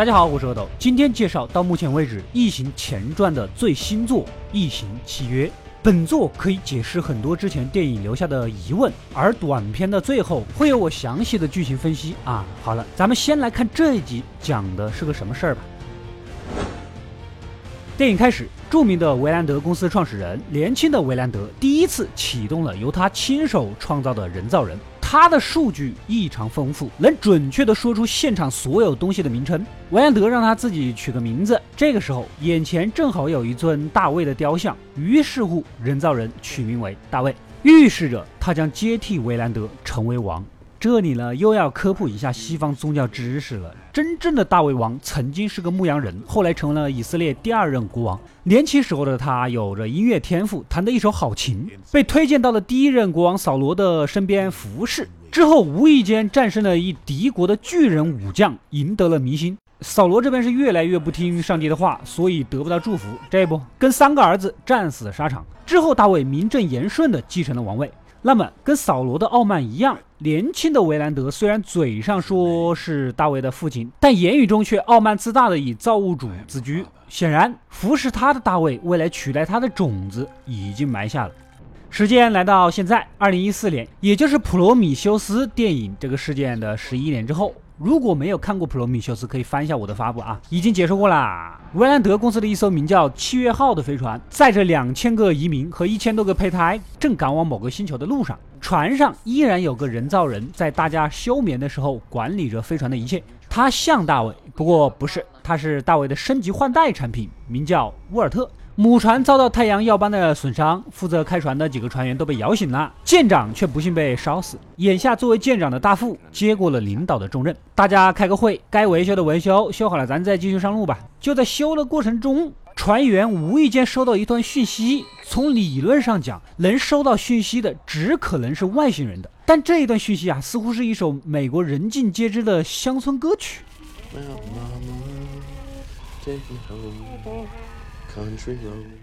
大家好，我是阿斗，今天介绍到目前为止《异形前传》的最新作《异形契约》。本作可以解释很多之前电影留下的疑问，而短片的最后会有我详细的剧情分析啊。好了，咱们先来看这一集讲的是个什么事儿吧。电影开始，著名的维兰德公司创始人，年轻的维兰德第一次启动了由他亲手创造的人造人。他的数据异常丰富，能准确地说出现场所有东西的名称。维兰德让他自己取个名字。这个时候，眼前正好有一尊大卫的雕像，于是乎，人造人取名为大卫，预示着他将接替维兰德成为王。这里呢，又要科普一下西方宗教知识了。真正的大卫王曾经是个牧羊人，后来成了以色列第二任国王。年轻时候的他有着音乐天赋，弹得一手好琴，被推荐到了第一任国王扫罗的身边服侍。之后无意间战胜了一敌国的巨人武将，赢得了民心。扫罗这边是越来越不听上帝的话，所以得不到祝福。这不，跟三个儿子战死沙场。之后，大卫名正言顺地继承了王位。那么，跟扫罗的傲慢一样，年轻的维兰德虽然嘴上说是大卫的父亲，但言语中却傲慢自大的以造物主自居。显然，服侍他的大卫未来取代他的种子已经埋下了。时间来到现在，二零一四年，也就是《普罗米修斯》电影这个事件的十一年之后。如果没有看过《普罗米修斯》，可以翻一下我的发布啊，已经解说过啦。维兰德公司的一艘名叫“七月号”的飞船，载着两千个移民和一千多个胚胎，正赶往某个星球的路上。船上依然有个人造人，在大家休眠的时候管理着飞船的一切。他像大卫，不过不是，他是大卫的升级换代产品，名叫沃尔特。母船遭到太阳耀斑的损伤，负责开船的几个船员都被摇醒了，舰长却不幸被烧死。眼下作为舰长的大副接过了领导的重任，大家开个会，该维修的维修，修好了咱再继续上路吧。就在修的过程中，船员无意间收到一段讯息。从理论上讲，能收到讯息的只可能是外星人的，但这一段讯息啊，似乎是一首美国人尽皆知的乡村歌曲。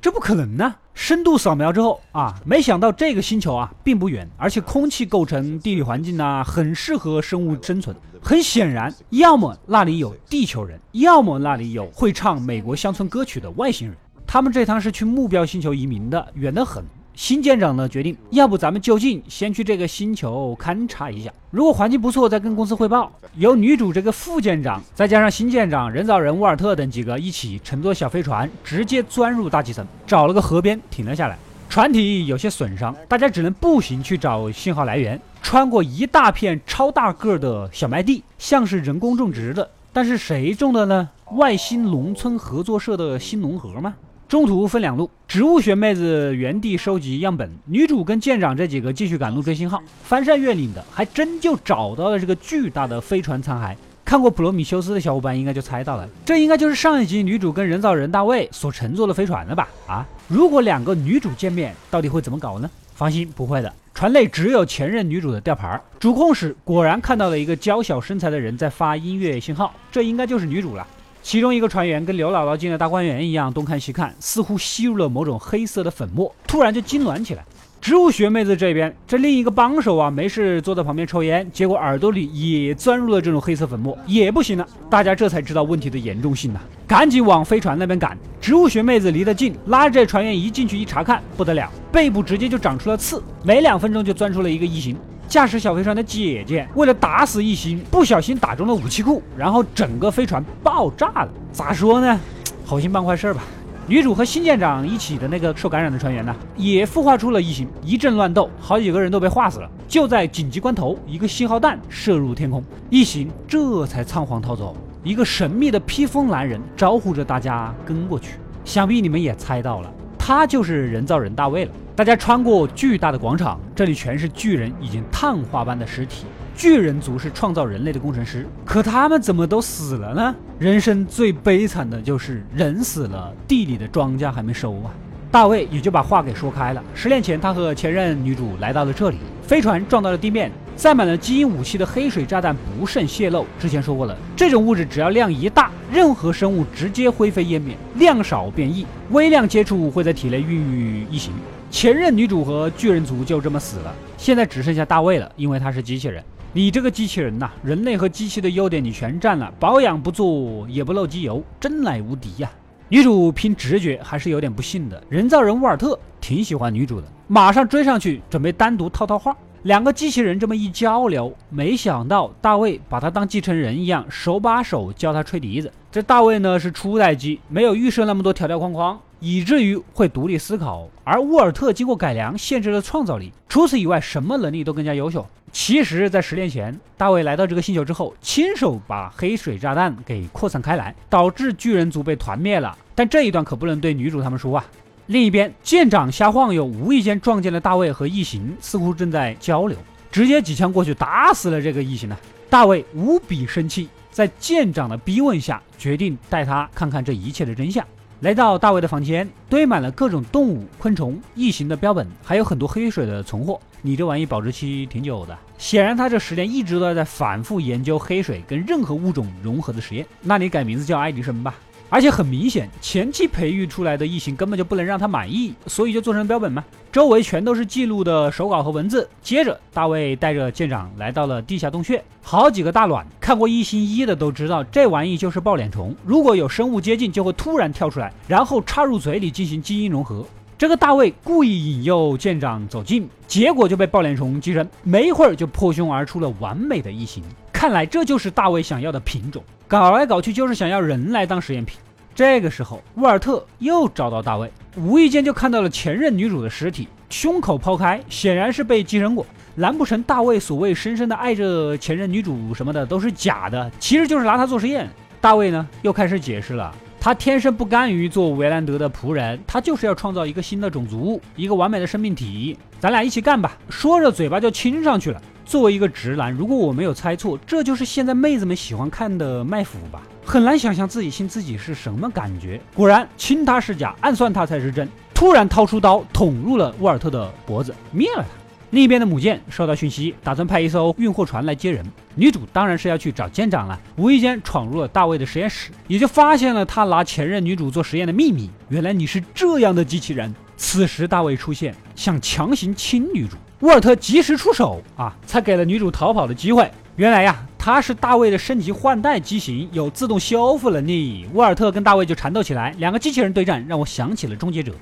这不可能呢！深度扫描之后啊，没想到这个星球啊并不远，而且空气构成、地理环境呢很适合生物生存。很显然，要么那里有地球人，要么那里有会唱美国乡村歌曲的外星人。他们这趟是去目标星球移民的，远得很。新舰长呢决定，要不咱们就近先去这个星球勘察一下，如果环境不错，再跟公司汇报。由女主这个副舰长，再加上新舰长、人造人沃尔特等几个一起乘坐小飞船，直接钻入大气层，找了个河边停了下来。船体有些损伤，大家只能步行去找信号来源。穿过一大片超大个的小麦地，像是人工种植的，但是谁种的呢？外星农村合作社的新农合吗？中途分两路，植物学妹子原地收集样本，女主跟舰长这几个继续赶路追信号。翻山越岭的，还真就找到了这个巨大的飞船残骸。看过《普罗米修斯》的小伙伴应该就猜到了，这应该就是上一集女主跟人造人大卫所乘坐的飞船了吧？啊，如果两个女主见面，到底会怎么搞呢？放心，不会的，船内只有前任女主的吊牌。主控室果然看到了一个娇小身材的人在发音乐信号，这应该就是女主了。其中一个船员跟刘姥姥进了大观园一样，东看西看，似乎吸入了某种黑色的粉末，突然就痉挛起来。植物学妹子这边，这另一个帮手啊，没事坐在旁边抽烟，结果耳朵里也钻入了这种黑色粉末，也不行了。大家这才知道问题的严重性了，赶紧往飞船那边赶。植物学妹子离得近，拉着这船员一进去一查看，不得了，背部直接就长出了刺，没两分钟就钻出了一个异形。驾驶小飞船的姐姐为了打死异形，不小心打中了武器库，然后整个飞船爆炸了。咋说呢？好心办坏事吧。女主和新舰长一起的那个受感染的船员呢，也孵化出了异形，一阵乱斗，好几个人都被化死了。就在紧急关头，一个信号弹射入天空，异形这才仓皇逃走。一个神秘的披风男人招呼着大家跟过去，想必你们也猜到了。他就是人造人大卫了。大家穿过巨大的广场，这里全是巨人已经碳化般的尸体。巨人族是创造人类的工程师，可他们怎么都死了呢？人生最悲惨的就是人死了，地里的庄稼还没收啊。大卫也就把话给说开了。十年前，他和前任女主来到了这里，飞船撞到了地面。载满了基因武器的黑水炸弹不慎泄漏。之前说过了，这种物质只要量一大，任何生物直接灰飞烟灭；量少变异，微量接触会在体内孕育异形。前任女主和巨人族就这么死了，现在只剩下大卫了，因为他是机器人。你这个机器人呐，人类和机器的优点你全占了，保养不做也不漏机油，真乃无敌呀！女主凭直觉还是有点不信的，人造人沃尔特挺喜欢女主的，马上追上去准备单独套套话。两个机器人这么一交流，没想到大卫把他当继承人一样，手把手教他吹笛子。这大卫呢是初代机，没有预设那么多条条框框。以至于会独立思考，而沃尔特经过改良，限制了创造力。除此以外，什么能力都更加优秀。其实，在十年前，大卫来到这个星球之后，亲手把黑水炸弹给扩散开来，导致巨人族被团灭了。但这一段可不能对女主他们说啊。另一边，舰长瞎晃悠，无意间撞见了大卫和异形，似乎正在交流，直接几枪过去打死了这个异形呢。大卫无比生气，在舰长的逼问下，决定带他看看这一切的真相。来到大卫的房间，堆满了各种动物、昆虫、异形的标本，还有很多黑水的存货。你这玩意保质期挺久的，显然他这十年一直都在反复研究黑水跟任何物种融合的实验。那你改名字叫爱迪生吧。而且很明显，前期培育出来的异形根本就不能让他满意，所以就做成标本嘛。周围全都是记录的手稿和文字。接着，大卫带着舰长来到了地下洞穴，好几个大卵，看过异形一的都知道，这玩意就是抱脸虫。如果有生物接近，就会突然跳出来，然后插入嘴里进行基因融合。这个大卫故意引诱舰长走近，结果就被抱脸虫击身，没一会儿就破胸而出了完美的异形。看来这就是大卫想要的品种。搞来搞去就是想要人来当实验品。这个时候，沃尔特又找到大卫，无意间就看到了前任女主的尸体，胸口剖开，显然是被寄生过。难不成大卫所谓深深的爱着前任女主什么的都是假的？其实就是拿她做实验。大卫呢，又开始解释了，他天生不甘于做维兰德的仆人，他就是要创造一个新的种族，一个完美的生命体。咱俩一起干吧！说着，嘴巴就亲上去了。作为一个直男，如果我没有猜错，这就是现在妹子们喜欢看的卖腐吧？很难想象自己亲自己是什么感觉。果然，亲他是假，暗算他才是真。突然掏出刀捅入了沃尔特的脖子，灭了他。另一边的母舰收到讯息，打算派一艘运货船来接人。女主当然是要去找舰长了。无意间闯入了大卫的实验室，也就发现了他拿前任女主做实验的秘密。原来你是这样的机器人。此时大卫出现，想强行亲女主。沃尔特及时出手啊，才给了女主逃跑的机会。原来呀，他是大卫的升级换代机型，有自动修复能力。沃尔特跟大卫就缠斗起来，两个机器人对战，让我想起了终结者。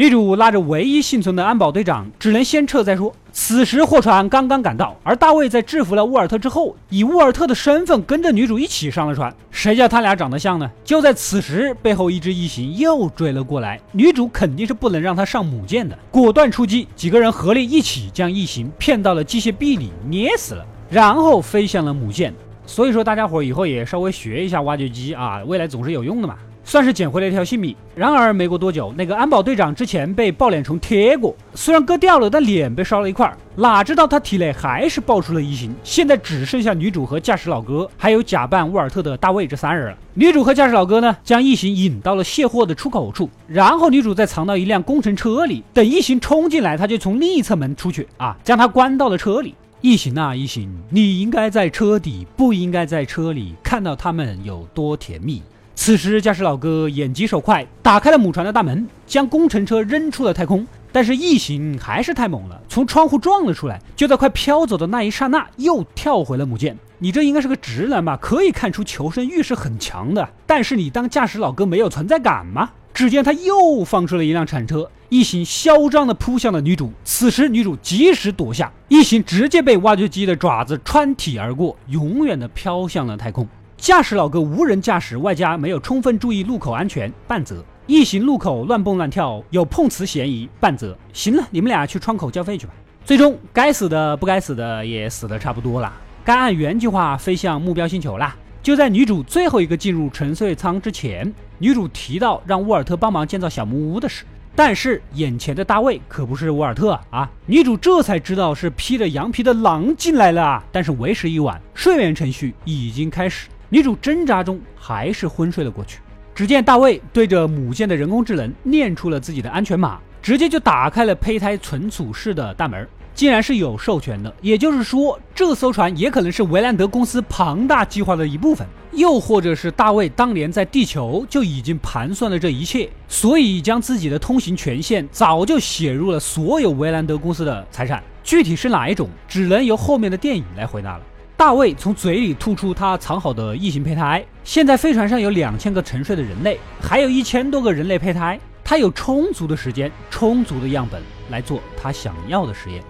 女主拉着唯一幸存的安保队长，只能先撤再说。此时货船刚刚赶到，而大卫在制服了沃尔特之后，以沃尔特的身份跟着女主一起上了船。谁叫他俩长得像呢？就在此时，背后一只异形又追了过来，女主肯定是不能让他上母舰的，果断出击，几个人合力一起将异形骗到了机械臂里捏死了，然后飞向了母舰。所以说，大家伙以后也稍微学一下挖掘机啊，未来总是有用的嘛。算是捡回了一条性命。然而没过多久，那个安保队长之前被抱脸虫贴过，虽然割掉了，但脸被烧了一块。哪知道他体内还是爆出了异形。现在只剩下女主和驾驶老哥，还有假扮沃尔特的大卫这三人了。女主和驾驶老哥呢，将异形引到了卸货的出口处，然后女主再藏到一辆工程车里，等异形冲进来，他就从另一侧门出去啊，将他关到了车里。异形啊，异形，你应该在车底，不应该在车里，看到他们有多甜蜜。此时，驾驶老哥眼疾手快，打开了母船的大门，将工程车扔出了太空。但是异形还是太猛了，从窗户撞了出来，就在快飘走的那一刹那，又跳回了母舰。你这应该是个直男吧？可以看出求生欲是很强的。但是你当驾驶老哥没有存在感吗？只见他又放出了一辆铲车，异形嚣张地扑向了女主。此时女主及时躲下，异形直接被挖掘机的爪子穿体而过，永远地飘向了太空。驾驶老哥无人驾驶，外加没有充分注意路口安全，半责。异形路口乱蹦乱跳，有碰瓷嫌疑，半责。行了，你们俩去窗口交费去吧。最终，该死的不该死的也死的差不多了，该按原计划飞向目标星球了。就在女主最后一个进入沉睡舱之前，女主提到让沃尔特帮忙建造小木屋的事。但是眼前的大卫可不是沃尔特啊！女主这才知道是披着羊皮的狼进来了啊。但是为时已晚，睡眠程序已经开始。女主挣扎中还是昏睡了过去。只见大卫对着母舰的人工智能念出了自己的安全码，直接就打开了胚胎存储室的大门。竟然是有授权的，也就是说，这艘船也可能是维兰德公司庞大计划的一部分，又或者是大卫当年在地球就已经盘算了这一切，所以将自己的通行权限早就写入了所有维兰德公司的财产。具体是哪一种，只能由后面的电影来回答了。大卫从嘴里吐出他藏好的异形胚胎，现在飞船上有两千个沉睡的人类，还有一千多个人类胚胎，他有充足的时间、充足的样本来做他想要的实验。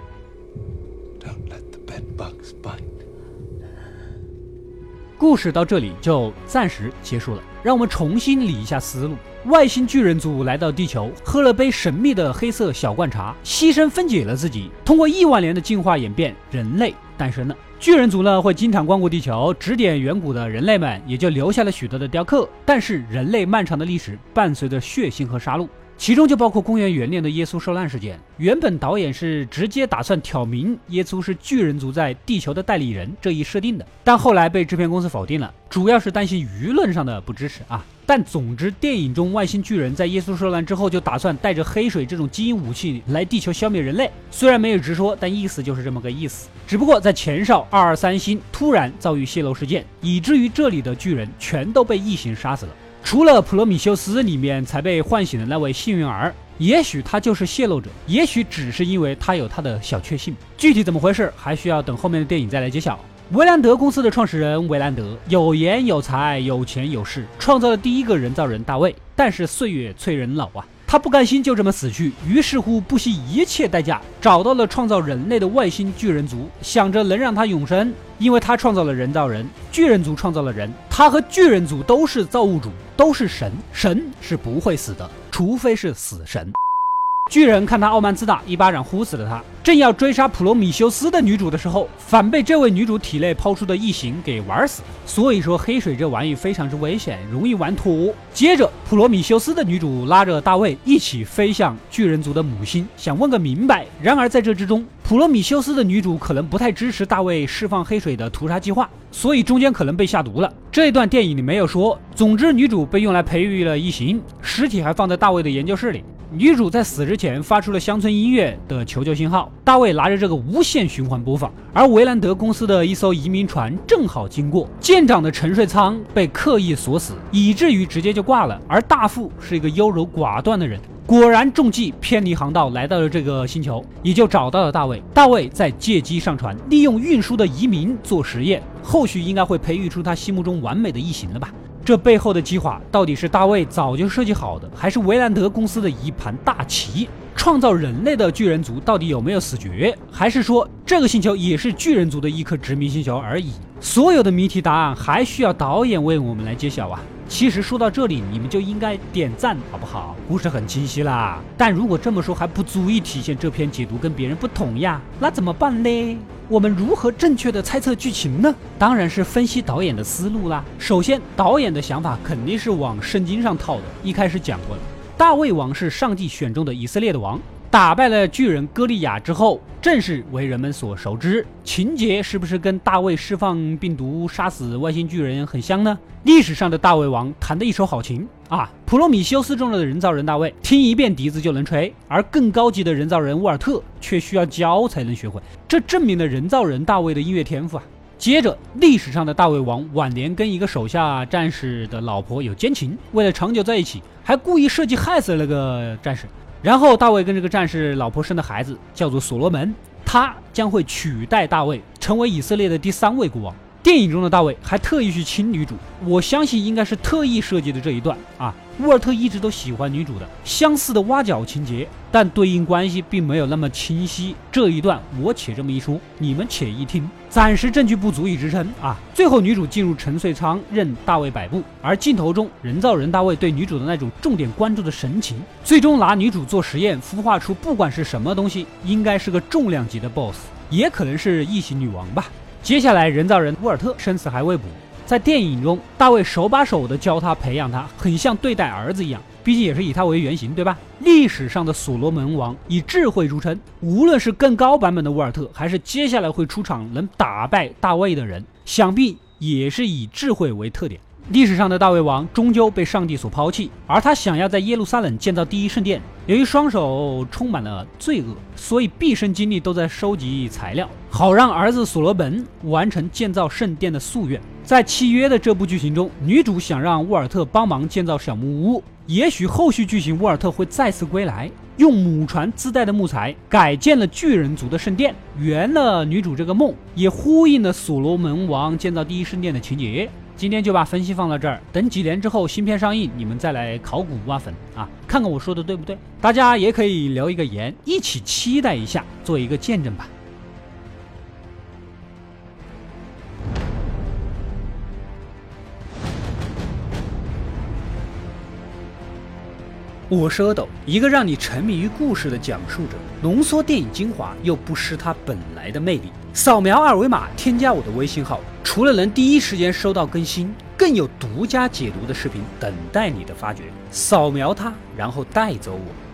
故事到这里就暂时结束了，让我们重新理一下思路。外星巨人族来到地球，喝了杯神秘的黑色小罐茶，牺牲分解了自己，通过亿万年的进化演变，人类诞生了。巨人族呢会经常光顾地球，指点远古的人类们，也就留下了许多的雕刻。但是人类漫长的历史伴随着血腥和杀戮。其中就包括公元元年的耶稣受难事件。原本导演是直接打算挑明耶稣是巨人族在地球的代理人这一设定的，但后来被制片公司否定了，主要是担心舆论上的不支持啊。但总之，电影中外星巨人在耶稣受难之后就打算带着黑水这种基因武器来地球消灭人类，虽然没有直说，但意思就是这么个意思。只不过在前哨二二三星突然遭遇泄露事件，以至于这里的巨人全都被异形杀死了。除了普罗米修斯里面才被唤醒的那位幸运儿，也许他就是泄露者，也许只是因为他有他的小确幸。具体怎么回事，还需要等后面的电影再来揭晓。维兰德公司的创始人维兰德有颜有才有钱有势，创造了第一个人造人大卫。但是岁月催人老啊。他不甘心就这么死去，于是乎不惜一切代价找到了创造人类的外星巨人族，想着能让他永生，因为他创造了人造人，巨人族创造了人，他和巨人族都是造物主，都是神，神是不会死的，除非是死神。巨人看他傲慢自大，一巴掌呼死了他。正要追杀普罗米修斯的女主的时候，反被这位女主体内抛出的异形给玩死。所以说黑水这玩意非常之危险，容易玩脱。接着，普罗米修斯的女主拉着大卫一起飞向巨人族的母星，想问个明白。然而在这之中，普罗米修斯的女主可能不太支持大卫释放黑水的屠杀计划，所以中间可能被下毒了。这一段电影里没有说。总之，女主被用来培育了异形，尸体还放在大卫的研究室里。女主在死之前发出了乡村音乐的求救信号，大卫拿着这个无限循环播放，而维兰德公司的一艘移民船正好经过，舰长的沉睡舱被刻意锁死，以至于直接就挂了。而大副是一个优柔寡断的人，果然中计偏离航道来到了这个星球，也就找到了大卫。大卫在借机上船，利用运输的移民做实验，后续应该会培育出他心目中完美的异形了吧。这背后的计划到底是大卫早就设计好的，还是维兰德公司的一盘大棋？创造人类的巨人族到底有没有死绝？还是说这个星球也是巨人族的一颗殖民星球而已？所有的谜题答案还需要导演为我们来揭晓啊！其实说到这里，你们就应该点赞好不好？故事很清晰啦。但如果这么说还不足以体现这篇解读跟别人不同呀，那怎么办呢？我们如何正确的猜测剧情呢？当然是分析导演的思路啦。首先，导演的想法肯定是往圣经上套的。一开始讲过了，大卫王是上帝选中的以色列的王。打败了巨人歌利亚之后，正式为人们所熟知。情节是不是跟大卫释放病毒杀死外星巨人很像呢？历史上的大卫王弹得一手好琴啊！普罗米修斯中的人造人大卫听一遍笛子就能吹，而更高级的人造人沃尔特却需要教才能学会。这证明了人造人大卫的音乐天赋啊！接着，历史上的大卫王晚年跟一个手下战士的老婆有奸情，为了长久在一起，还故意设计害死了那个战士。然后大卫跟这个战士老婆生的孩子叫做所罗门，他将会取代大卫成为以色列的第三位国王。电影中的大卫还特意去亲女主，我相信应该是特意设计的这一段啊。沃尔特一直都喜欢女主的相似的挖角情节，但对应关系并没有那么清晰。这一段我且这么一说，你们且一听。暂时证据不足以支撑啊。最后女主进入沉睡舱，任大卫摆布，而镜头中人造人大卫对女主的那种重点关注的神情，最终拿女主做实验，孵化出不管是什么东西，应该是个重量级的 BOSS，也可能是异形女王吧。接下来，人造人沃尔特生死还未卜。在电影中，大卫手把手的教他、培养他，很像对待儿子一样。毕竟也是以他为原型，对吧？历史上的所罗门王以智慧著称，无论是更高版本的沃尔特，还是接下来会出场能打败大卫的人，想必也是以智慧为特点。历史上的大卫王终究被上帝所抛弃，而他想要在耶路撒冷建造第一圣殿。由于双手充满了罪恶，所以毕生精力都在收集材料，好让儿子所罗门完成建造圣殿的夙愿。在契约的这部剧情中，女主想让沃尔特帮忙建造小木屋。也许后续剧情沃尔特会再次归来，用母船自带的木材改建了巨人族的圣殿，圆了女主这个梦，也呼应了所罗门王建造第一圣殿的情节。今天就把分析放到这儿，等几年之后新片上映，你们再来考古挖坟啊，看看我说的对不对？大家也可以留一个言，一起期待一下，做一个见证吧。我是阿斗，一个让你沉迷于故事的讲述者，浓缩电影精华又不失它本来的魅力。扫描二维码添加我的微信号，除了能第一时间收到更新，更有独家解读的视频等待你的发掘。扫描它，然后带走我。